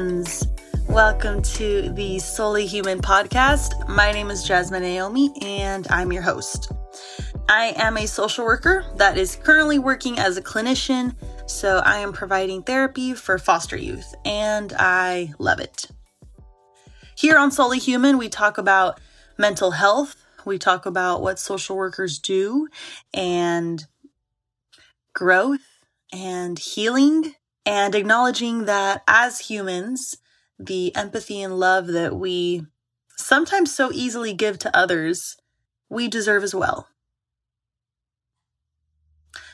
humans. Welcome to the Solely Human podcast. My name is Jasmine Naomi, and I'm your host. I am a social worker that is currently working as a clinician, so I am providing therapy for foster youth, and I love it. Here on Solely Human, we talk about mental health, we talk about what social workers do, and growth and healing and acknowledging that as humans, the empathy and love that we sometimes so easily give to others, we deserve as well.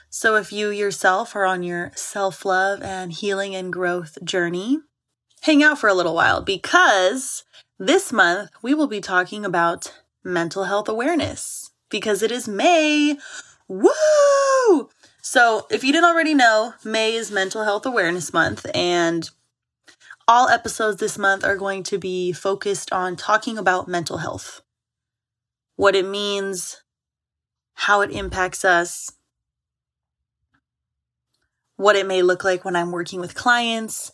So, if you yourself are on your self love and healing and growth journey, hang out for a little while because this month we will be talking about mental health awareness because it is May. Woo! So, if you didn't already know, May is Mental Health Awareness Month, and all episodes this month are going to be focused on talking about mental health, what it means, how it impacts us, what it may look like when I'm working with clients,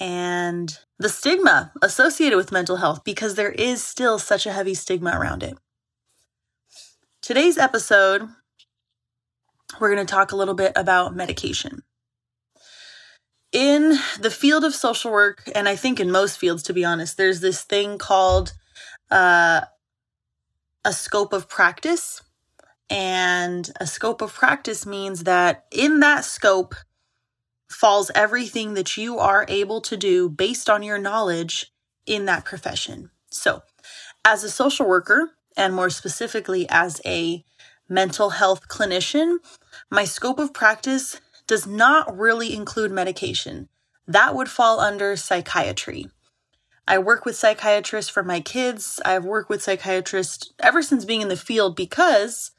and the stigma associated with mental health because there is still such a heavy stigma around it. Today's episode we're going to talk a little bit about medication. In the field of social work, and I think in most fields, to be honest, there's this thing called uh, a scope of practice. And a scope of practice means that in that scope falls everything that you are able to do based on your knowledge in that profession. So, as a social worker, and more specifically as a mental health clinician, my scope of practice does not really include medication. That would fall under psychiatry. I work with psychiatrists for my kids. I've worked with psychiatrists ever since being in the field because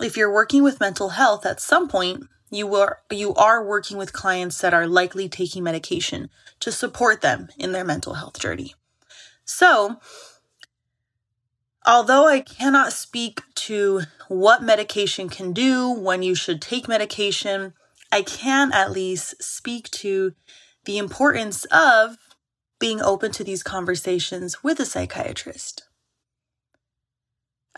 if you're working with mental health at some point, you are you are working with clients that are likely taking medication to support them in their mental health journey. So, Although I cannot speak to what medication can do, when you should take medication, I can at least speak to the importance of being open to these conversations with a psychiatrist.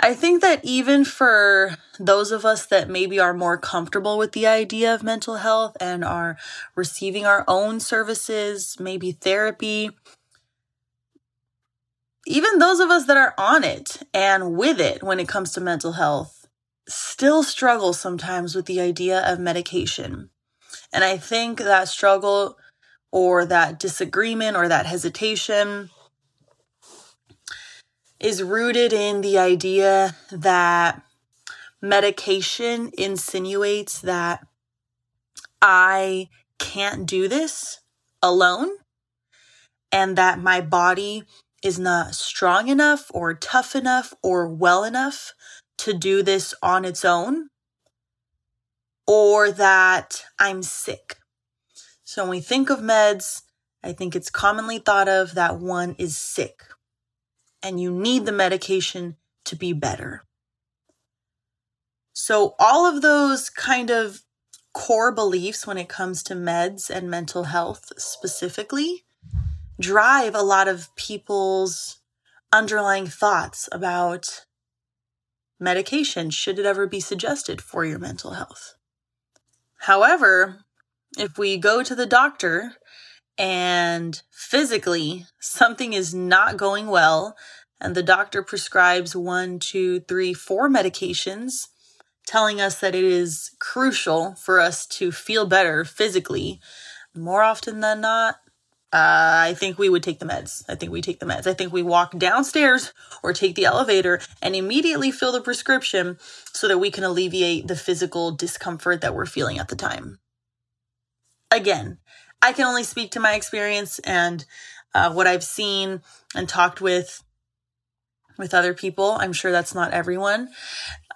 I think that even for those of us that maybe are more comfortable with the idea of mental health and are receiving our own services, maybe therapy, even those of us that are on it and with it when it comes to mental health still struggle sometimes with the idea of medication. And I think that struggle or that disagreement or that hesitation is rooted in the idea that medication insinuates that I can't do this alone and that my body is not strong enough or tough enough or well enough to do this on its own, or that I'm sick. So when we think of meds, I think it's commonly thought of that one is sick and you need the medication to be better. So, all of those kind of core beliefs when it comes to meds and mental health specifically drive a lot of people's underlying thoughts about medication, should it ever be suggested for your mental health. However, if we go to the doctor and physically something is not going well, and the doctor prescribes one, two, three, four medications, telling us that it is crucial for us to feel better physically, more often than not, uh, I think we would take the meds. I think we take the meds. I think we walk downstairs or take the elevator and immediately fill the prescription so that we can alleviate the physical discomfort that we're feeling at the time. Again, I can only speak to my experience and uh, what I've seen and talked with with other people. I'm sure that's not everyone.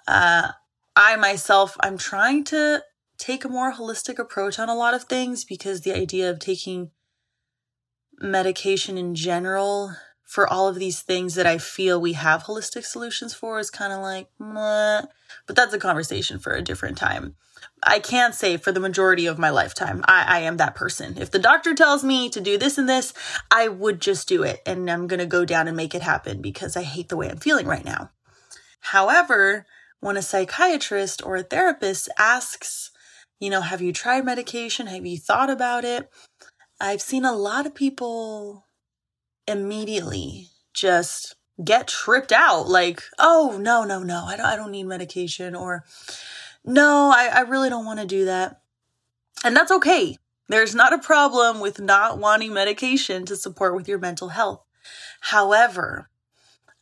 Uh, I myself, I'm trying to take a more holistic approach on a lot of things because the idea of taking medication in general for all of these things that I feel we have holistic solutions for is kind of like, Meh. but that's a conversation for a different time. I can't say for the majority of my lifetime, I, I am that person. If the doctor tells me to do this and this, I would just do it and I'm going to go down and make it happen because I hate the way I'm feeling right now. However, when a psychiatrist or a therapist asks, you know, have you tried medication? Have you thought about it? I've seen a lot of people immediately just get tripped out like, oh, no, no, no, I don't, I don't need medication or no, I, I really don't want to do that. And that's okay. There's not a problem with not wanting medication to support with your mental health. However,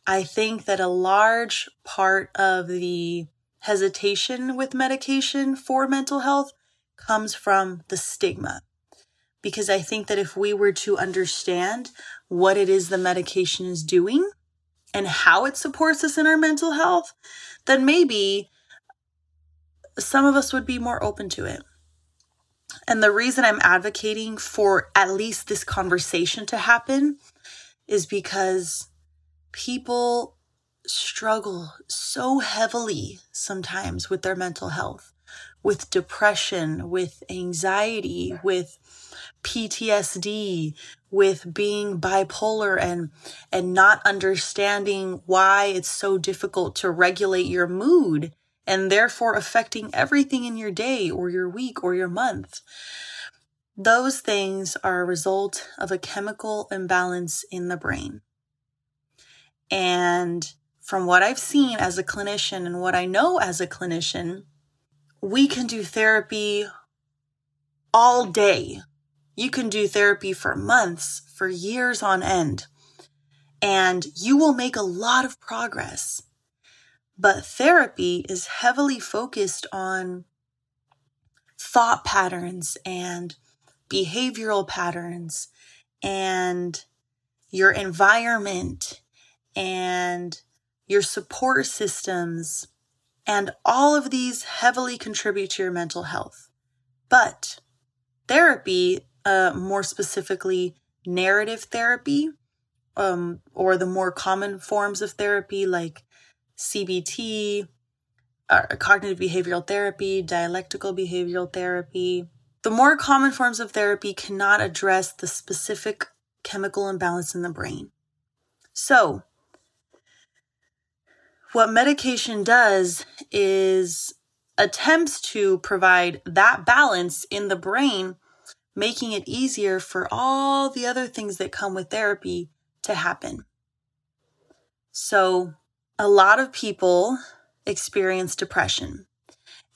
I think that a large part of the hesitation with medication for mental health comes from the stigma. Because I think that if we were to understand what it is the medication is doing and how it supports us in our mental health, then maybe some of us would be more open to it. And the reason I'm advocating for at least this conversation to happen is because people struggle so heavily sometimes with their mental health, with depression, with anxiety, with PTSD, with being bipolar and and not understanding why it's so difficult to regulate your mood and therefore affecting everything in your day or your week or your month. Those things are a result of a chemical imbalance in the brain. And from what I've seen as a clinician and what I know as a clinician, we can do therapy all day. You can do therapy for months, for years on end, and you will make a lot of progress. But therapy is heavily focused on thought patterns and behavioral patterns and your environment and your support systems. And all of these heavily contribute to your mental health. But therapy, uh, more specifically, narrative therapy, um, or the more common forms of therapy like CBT, uh, cognitive behavioral therapy, dialectical behavioral therapy. The more common forms of therapy cannot address the specific chemical imbalance in the brain. So, what medication does is attempts to provide that balance in the brain, making it easier for all the other things that come with therapy to happen. So, a lot of people experience depression.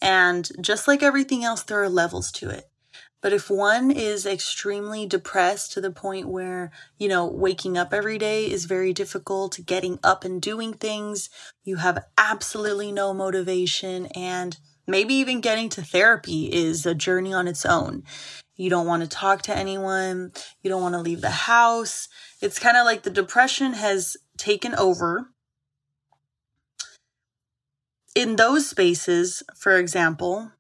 And just like everything else, there are levels to it. But if one is extremely depressed to the point where, you know, waking up every day is very difficult, getting up and doing things, you have absolutely no motivation, and maybe even getting to therapy is a journey on its own. You don't want to talk to anyone, you don't want to leave the house. It's kind of like the depression has taken over in those spaces, for example,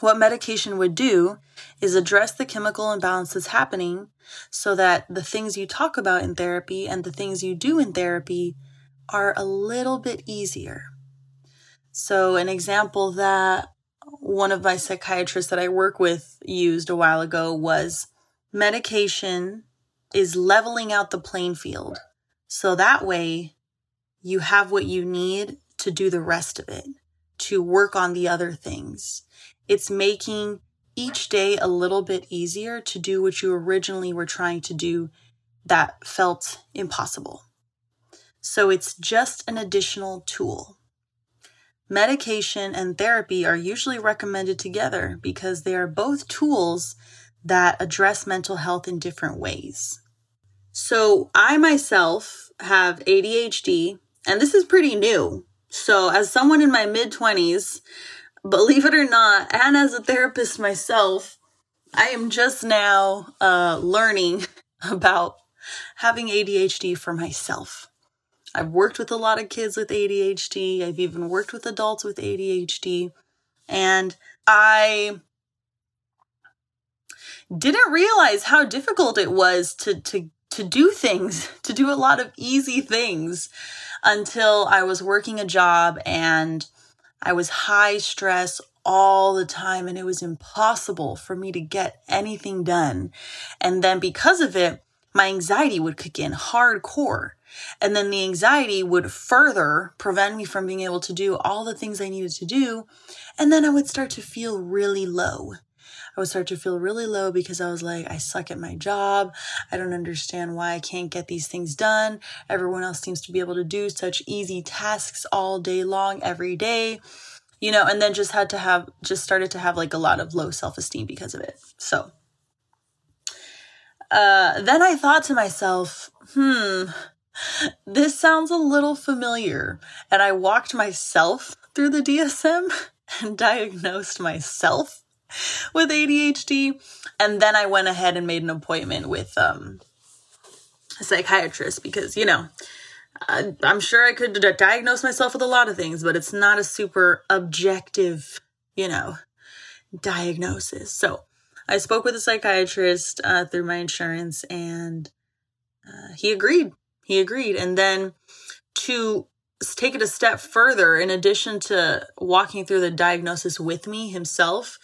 what medication would do is address the chemical imbalance that's happening so that the things you talk about in therapy and the things you do in therapy are a little bit easier. So, an example that one of my psychiatrists that I work with used a while ago was medication is leveling out the playing field. So that way you have what you need to do the rest of it, to work on the other things. It's making each day a little bit easier to do what you originally were trying to do that felt impossible. So it's just an additional tool. Medication and therapy are usually recommended together because they are both tools that address mental health in different ways. So I myself have ADHD, and this is pretty new. So, as someone in my mid 20s, believe it or not, and as a therapist myself, I am just now uh, learning about having ADHD for myself. I've worked with a lot of kids with ADHD. I've even worked with adults with ADHD. And I didn't realize how difficult it was to, to to do things, to do a lot of easy things until I was working a job and I was high stress all the time and it was impossible for me to get anything done. And then because of it, my anxiety would kick in hardcore. And then the anxiety would further prevent me from being able to do all the things I needed to do. And then I would start to feel really low. I would start to feel really low because I was like, I suck at my job. I don't understand why I can't get these things done. Everyone else seems to be able to do such easy tasks all day long, every day, you know, and then just had to have, just started to have like a lot of low self esteem because of it. So, uh, then I thought to myself, hmm, this sounds a little familiar. And I walked myself through the DSM and diagnosed myself with ADHD. And then I went ahead and made an appointment with um, a psychiatrist because, you know, I, I'm sure I could diagnose myself with a lot of things, but it's not a super objective, you know, diagnosis. So I spoke with a psychiatrist uh, through my insurance and uh, he agreed. He agreed. And then to take it a step further, in addition to walking through the diagnosis with me himself,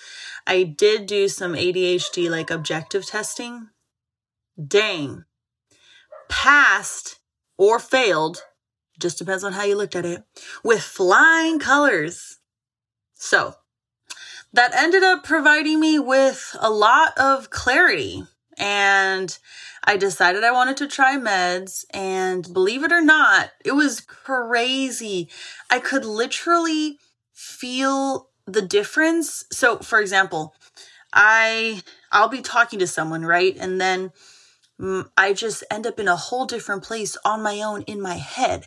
I did do some ADHD like objective testing. Dang. Passed or failed, just depends on how you looked at it, with flying colors. So, that ended up providing me with a lot of clarity. And I decided I wanted to try meds. And believe it or not, it was crazy. I could literally feel the difference. So, for example, I I'll be talking to someone, right? And then mm, I just end up in a whole different place on my own in my head.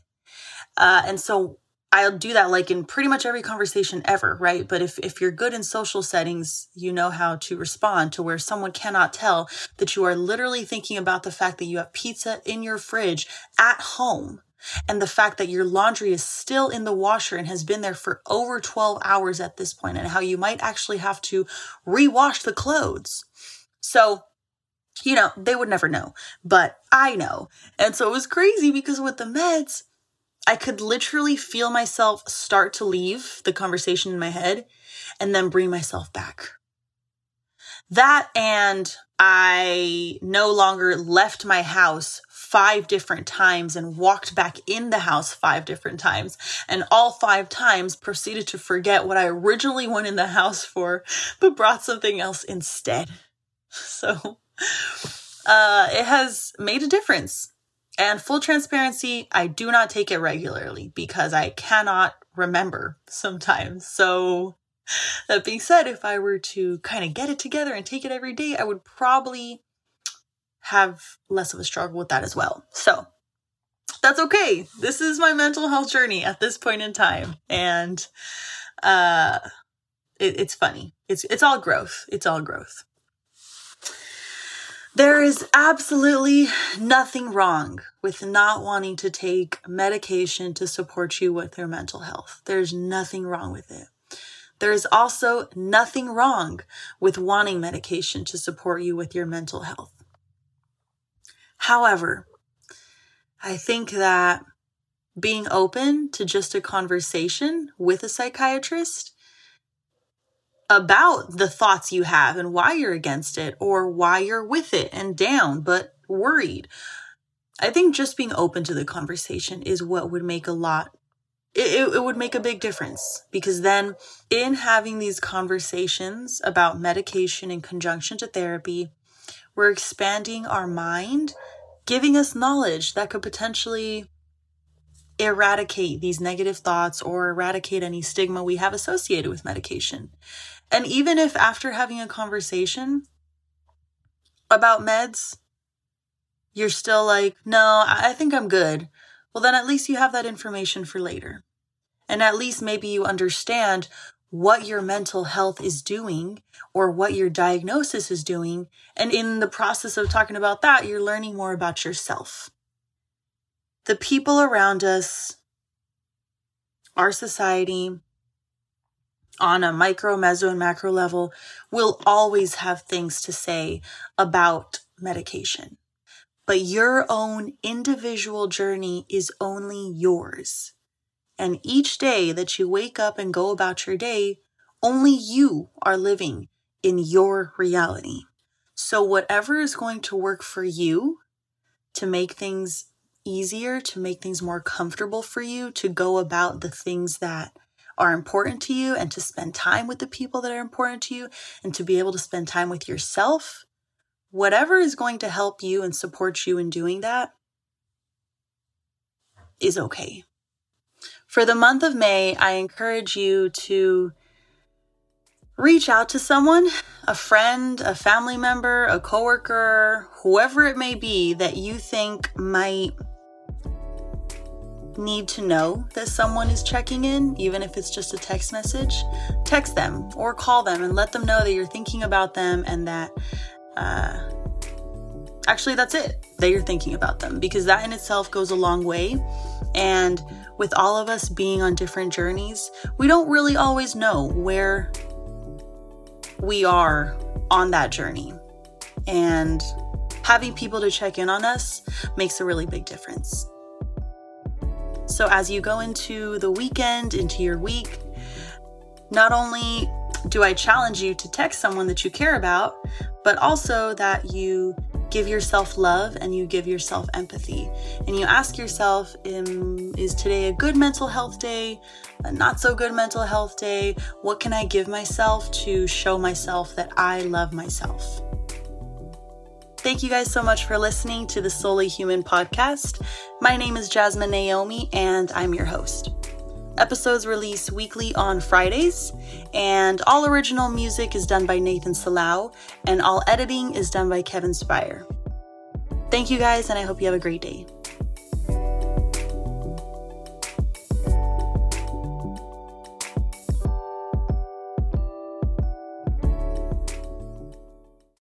Uh, and so I'll do that like in pretty much every conversation ever, right? But if, if you're good in social settings, you know how to respond to where someone cannot tell that you are literally thinking about the fact that you have pizza in your fridge at home and the fact that your laundry is still in the washer and has been there for over 12 hours at this point and how you might actually have to rewash the clothes. So, you know, they would never know, but I know. And so it was crazy because with the meds, I could literally feel myself start to leave the conversation in my head and then bring myself back. That and I no longer left my house five different times and walked back in the house five different times. And all five times proceeded to forget what I originally went in the house for, but brought something else instead. So, uh, it has made a difference. And full transparency, I do not take it regularly because I cannot remember sometimes. So, that being said, if I were to kind of get it together and take it every day, I would probably have less of a struggle with that as well. So, that's okay. This is my mental health journey at this point in time. And uh it, it's funny. It's it's all growth. It's all growth. There is absolutely nothing wrong with not wanting to take medication to support you with your mental health. There's nothing wrong with it. There is also nothing wrong with wanting medication to support you with your mental health. However, I think that being open to just a conversation with a psychiatrist about the thoughts you have and why you're against it or why you're with it and down but worried. I think just being open to the conversation is what would make a lot it, it would make a big difference because then in having these conversations about medication in conjunction to therapy we're expanding our mind giving us knowledge that could potentially eradicate these negative thoughts or eradicate any stigma we have associated with medication and even if after having a conversation about meds, you're still like, no, I think I'm good. Well, then at least you have that information for later. And at least maybe you understand what your mental health is doing or what your diagnosis is doing. And in the process of talking about that, you're learning more about yourself. The people around us, our society, on a micro, meso, and macro level will always have things to say about medication. but your own individual journey is only yours. And each day that you wake up and go about your day, only you are living in your reality. So, whatever is going to work for you to make things easier, to make things more comfortable for you, to go about the things that are important to you, and to spend time with the people that are important to you, and to be able to spend time with yourself, whatever is going to help you and support you in doing that is okay. For the month of May, I encourage you to reach out to someone, a friend, a family member, a coworker, whoever it may be that you think might need to know that someone is checking in, even if it's just a text message, text them or call them and let them know that you're thinking about them and that, uh, actually, that's it, that you're thinking about them because that in itself goes a long way. And with all of us being on different journeys, we don't really always know where we are on that journey. And having people to check in on us makes a really big difference. So, as you go into the weekend, into your week, not only do I challenge you to text someone that you care about, but also that you give yourself love and you give yourself empathy. And you ask yourself, is today a good mental health day? A not so good mental health day? What can I give myself to show myself that I love myself? Thank you guys so much for listening to the Solely Human podcast. My name is Jasmine Naomi, and I'm your host. Episodes release weekly on Fridays, and all original music is done by Nathan Salau, and all editing is done by Kevin Spire. Thank you guys, and I hope you have a great day.